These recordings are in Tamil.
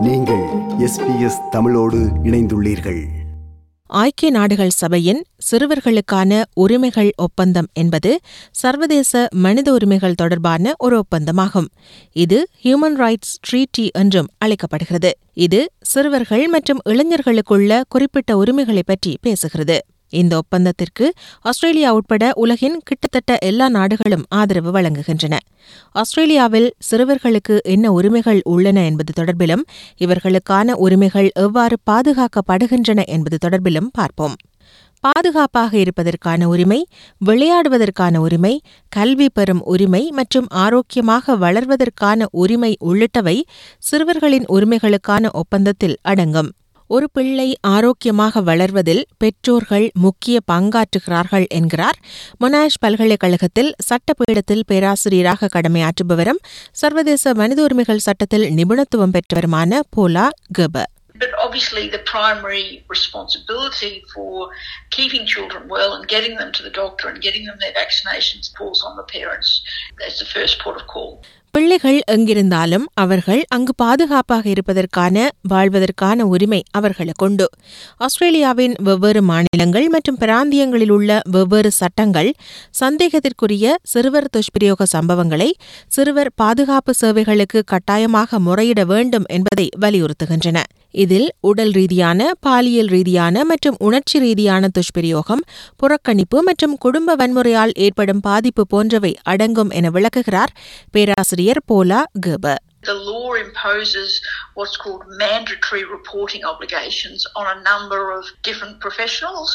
நீங்கள் எஸ்பிஎஸ் தமிழோடு இணைந்துள்ளீர்கள். ஐக்கிய நாடுகள் சபையின் சிறுவர்களுக்கான உரிமைகள் ஒப்பந்தம் என்பது சர்வதேச மனித உரிமைகள் தொடர்பான ஒரு ஒப்பந்தமாகும். இது ஹியூமன் ரைட்ஸ் ட்ரீட்டி என்றும் அழைக்கப்படுகிறது. இது சிறுவர்கள் மற்றும் இளைஞர்களுக்குள்ள குறிப்பிட்ட உரிமைகளை பற்றி பேசுகிறது. இந்த ஒப்பந்தத்திற்கு ஆஸ்திரேலியா உட்பட உலகின் கிட்டத்தட்ட எல்லா நாடுகளும் ஆதரவு வழங்குகின்றன. ஆஸ்திரேலியாவில் சிறுவர்களுக்கு என்ன உரிமைகள் உள்ளன என்பது தொடர்பிலும் இவர்களுக்கான உரிமைகள் எவ்வாறு பாதுகாக்கப்படுகின்றன என்பது தொடர்பிலும் பார்ப்போம். பாதுகாப்பாக இருப்பதற்கான உரிமை விளையாடுவதற்கான உரிமை கல்வி பெறும் உரிமை மற்றும் ஆரோக்கியமாக வளர்வதற்கான உரிமை உள்ளிட்டவை சிறுவர்களின் உரிமைகளுக்கான ஒப்பந்தத்தில் அடங்கும். ஒரு பிள்ளை ஆரோக்கியமாக வளர்வதில் பெற்றோர்கள் முக்கிய பங்காற்றுகிறார்கள் என்கிறார் மொனாஷ் பல்கலைக்கழகத்தில் சட்டப்பீடத்தில் பேராசிரியராக கடமையாற்றுபவரும் சர்வதேச மனித உரிமைகள் சட்டத்தில் நிபுணத்துவம் பெற்றவருமான போலா கபர் But obviously, the primary responsibility for keeping children well and getting them to the doctor and getting them their vaccinations falls on the parents. That's the first port of call. பிள்ளைகள் எங்கிருந்தாலும் அவர்கள் அங்கு பாதுகாப்பாக இருப்பதற்கான வாழ்வதற்கான உரிமை அவர்களுக்குண்டு ஆஸ்திரேலியாவின் வெவ்வேறு மாநிலங்கள் மற்றும் பிராந்தியங்களில் உள்ள வெவ்வேறு சட்டங்கள் சந்தேகத்திற்குரிய சிறுவர் துஷ்பிரயோக சம்பவங்களை சிறுவர் பாதுகாப்பு சேவைகளுக்கு கட்டாயமாக முறையிட வேண்டும் என்பதை வலியுறுத்துகின்றன. இதில் உடல் ரீதியான பாலியல் ரீதியான மற்றும் உணர்ச்சி ரீதியான துஷ்பிரயோகம் புறக்கணிப்பு மற்றும் குடும்ப வன்முறையால் ஏற்படும் பாதிப்பு போன்றவை அடங்கும் என விளக்குகிறார் பேராசிரியர் போலா கெபர் The law imposes what's called mandatory reporting obligations on a number of different professionals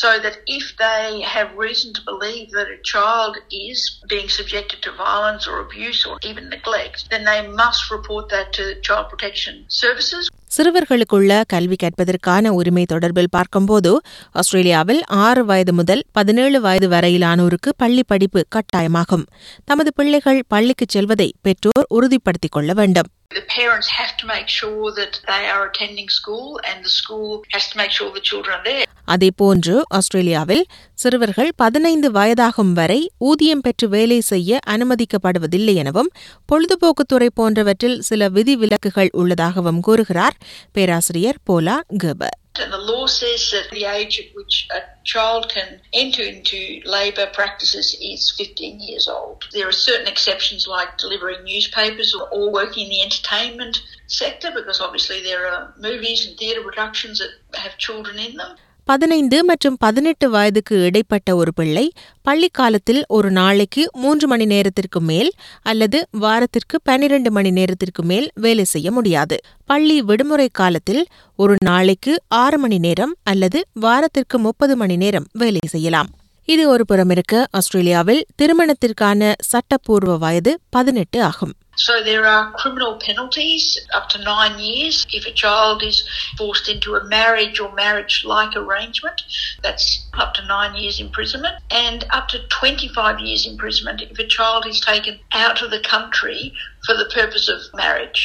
so that if they have reason to believe that a child is being subjected to violence or abuse or even neglect, then they must report that to Child Protection Services. சிறுவர்களுக்குள்ள கல்வி கற்பதற்கான உரிமை தொடர்பில் பார்க்கும்போது ஆஸ்திரேலியாவில் ஆறு வயது முதல் பதினேழு வயது வரையிலானோருக்கு பள்ளி படிப்பு கட்டாயமாகும் தமது பிள்ளைகள் பள்ளிக்கு செல்வதை பெற்றோர் உறுதிப்படுத்திக் கொள்ள வேண்டும் The parents have to make sure that they are attending school and the school has to make sure the children are there. அதேபோன்று ஆஸ்திரேலியாவில் சிறுவர்கள் பதினைந்து வயதாகும் வரை ஊதியம் பெற்று வேலை செய்ய அனுமதிக்கப்படுவதில்லை எனவும் பொழுதுபோக்குத்துறை போன்றவற்றில் சில விதிவிலக்குகள் உள்ளதாகவும் கூறுகிறார் பேராசிரியர் போலா கெபர் And the law says that the age at which a child can enter into labour practices is 15 years old. There are certain exceptions like delivering newspapers or, or working in the entertainment sector because obviously there are movies and theatre productions that have children in them. பதினைந்து மற்றும் பதினெட்டு வயதுக்கு இடைப்பட்ட ஒரு பிள்ளை பள்ளிக்காலத்தில் ஒரு நாளைக்கு மூன்று மணி நேரத்திற்கு மேல் அல்லது வாரத்திற்கு பனிரெண்டு மணி நேரத்திற்கு மேல் வேலை செய்ய முடியாது. பள்ளி விடுமுறை காலத்தில் ஒரு நாளைக்கு ஆறு மணி நேரம் அல்லது வாரத்திற்கு முப்பது மணி நேரம் வேலை செய்யலாம். இது ஒரு புறம் இருக்க ஆஸ்திரேலியாவில் திருமணத்திற்கான சட்டப்பூர்வ வயது பதினெட்டு ஆகும் So there are criminal penalties up to nine years if a child is forced into a marriage or marriage-like arrangement. That's up to nine years imprisonment and up to 25 years imprisonment if a child is taken out of the country for the purpose of marriage.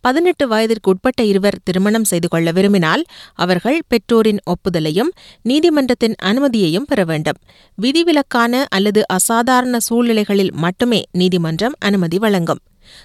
பதினெட்டு வயதிற்குட்பட்ட இருவர் திருமணம் செய்து கொள்ள விரும்பினால் அவர்கள் பெற்றோரின் ஒப்புதலையும் நீதிமன்றத்தின் அனுமதியையும் பெற வேண்டும். விதிவிலக்கான அல்லது அசாதாரண சூழ்நிலைகளில் மட்டுமே நீதிமன்றம் அனுமதி வழங்கும்.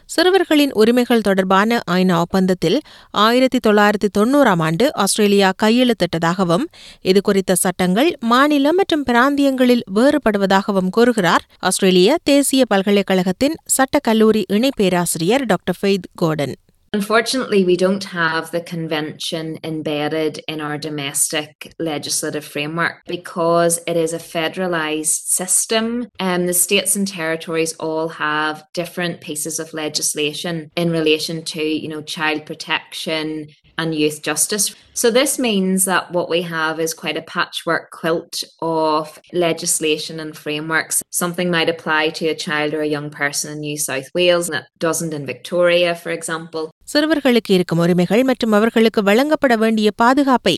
சிறுவர்களின் உரிமைகள் தொடர்பான ஐநா ஒப்பந்தத்தில் ஆயிரத்தி தொள்ளாயிரத்தி தொன்னூறாம் ஆண்டு ஆஸ்திரேலியா கையெழுத்திட்டதாகவும் இது குறித்த சட்டங்கள் மாநில மற்றும் பிராந்தியங்களில் வேறுபடுவதாகவும் கூறுகிறார் ஆஸ்திரேலிய தேசிய பல்கலைக்கழகத்தின் சட்டக்கல்லூரி இணை பேராசிரியர் doctor Faith Gordon. Unfortunately, we don't have the convention embedded in our domestic legislative framework because it is a federalised system. And the states and territories all have different pieces of legislation in relation to, you know, child protection, and youth justice. So, this means that what we have is quite a patchwork quilt of legislation and frameworks. Something might apply to a child or a young person in New South Wales and it doesn't in Victoria, for example. சிறுவர்களுக்கு இருக்கும் உரிமைகள் மற்றும் அவர்களுக்கு வழங்கப்பட வேண்டிய பாதுகாப்பை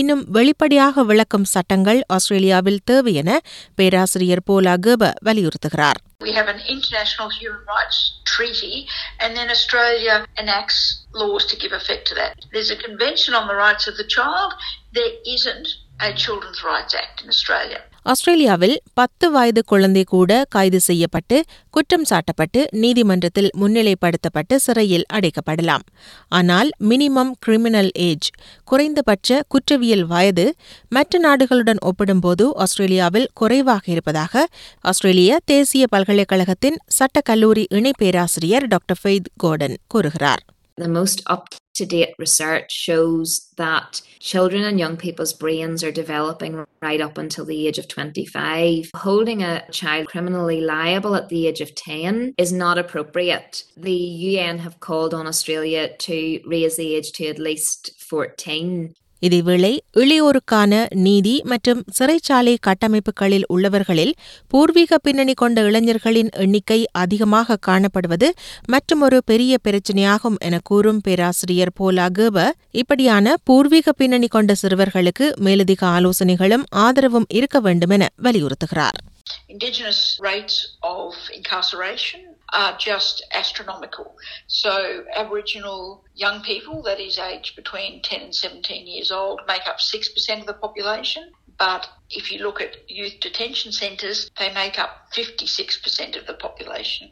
இன்னும் வெளிப்படையாக விளக்கும் சட்டங்கள் ஆஸ்திரேலியாவில் தேவை என பேராசிரியர் போலா கேப வலியுறுத்துகிறார் We have an international human rights treaty, and then Australia enacts laws to give effect to that. There's a convention on the rights of the child. There isn't a Children's Rights Act in Australia. ஆஸ்திரேலியாவில் பத்து வயது குழந்தை கூட கைது செய்யப்பட்டு குற்றம் சாட்டப்பட்டு நீதிமன்றத்தில் முன்னிலைப்படுத்தப்பட்டு சிறையில் அடைக்கப்படலாம். ஆனால் மினிமம் கிரிமினல் ஏஜ் குறைந்தபட்ச குற்றவியல் வயது மற்ற நாடுகளுடன் ஒப்பிடும்போது ஆஸ்திரேலியாவில் குறைவாக இருப்பதாக ஆஸ்திரேலிய தேசிய பல்கலைக்கழகத்தின் சட்டக்கல்லூரி இணை பேராசிரியர் டாக்டர் ஃபெய்த் கோர்டன் கூறுகிறார். The most up to date research shows that children and young people's brains are developing right up until the age of 25. Holding a child criminally liable at the age of 10 is not appropriate. The UN have called on Australia to raise the age to at least 14. இதேவேளை இளையோருக்கான நீதி மற்றும் சிறைச்சாலை கட்டமைப்புகளில் உள்ளவர்களில் பூர்வீக பின்னணி கொண்ட இளைஞர்களின் எண்ணிக்கை அதிகமாக காணப்படுவது மற்றுமொரு பெரிய பிரச்சினையாகும் என கூறும் பேராசிரியர் போலா கேப. இப்படியான பூர்வீக பின்னணி கொண்ட சிறுவர்களுக்கு மேலதிக ஆலோசனைகளும் ஆதரவும் இருக்க வேண்டும் என வலியுறுத்துகிறார். Indigenous rates of incarceration are just astronomical. So, Aboriginal young people, that is aged between 10 and 17 years old, make up 6% of the population. But if you look at youth detention centres, they make up 56% of the population.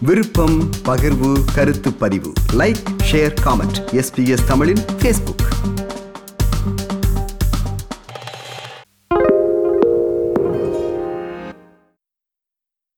விருப்பம் பகிர்வு கருத்து பதிவு லைக் ஷேர் காமெண்ட் எஸ்பிஎஸ் தமிழின் ஃபேஸ்புக்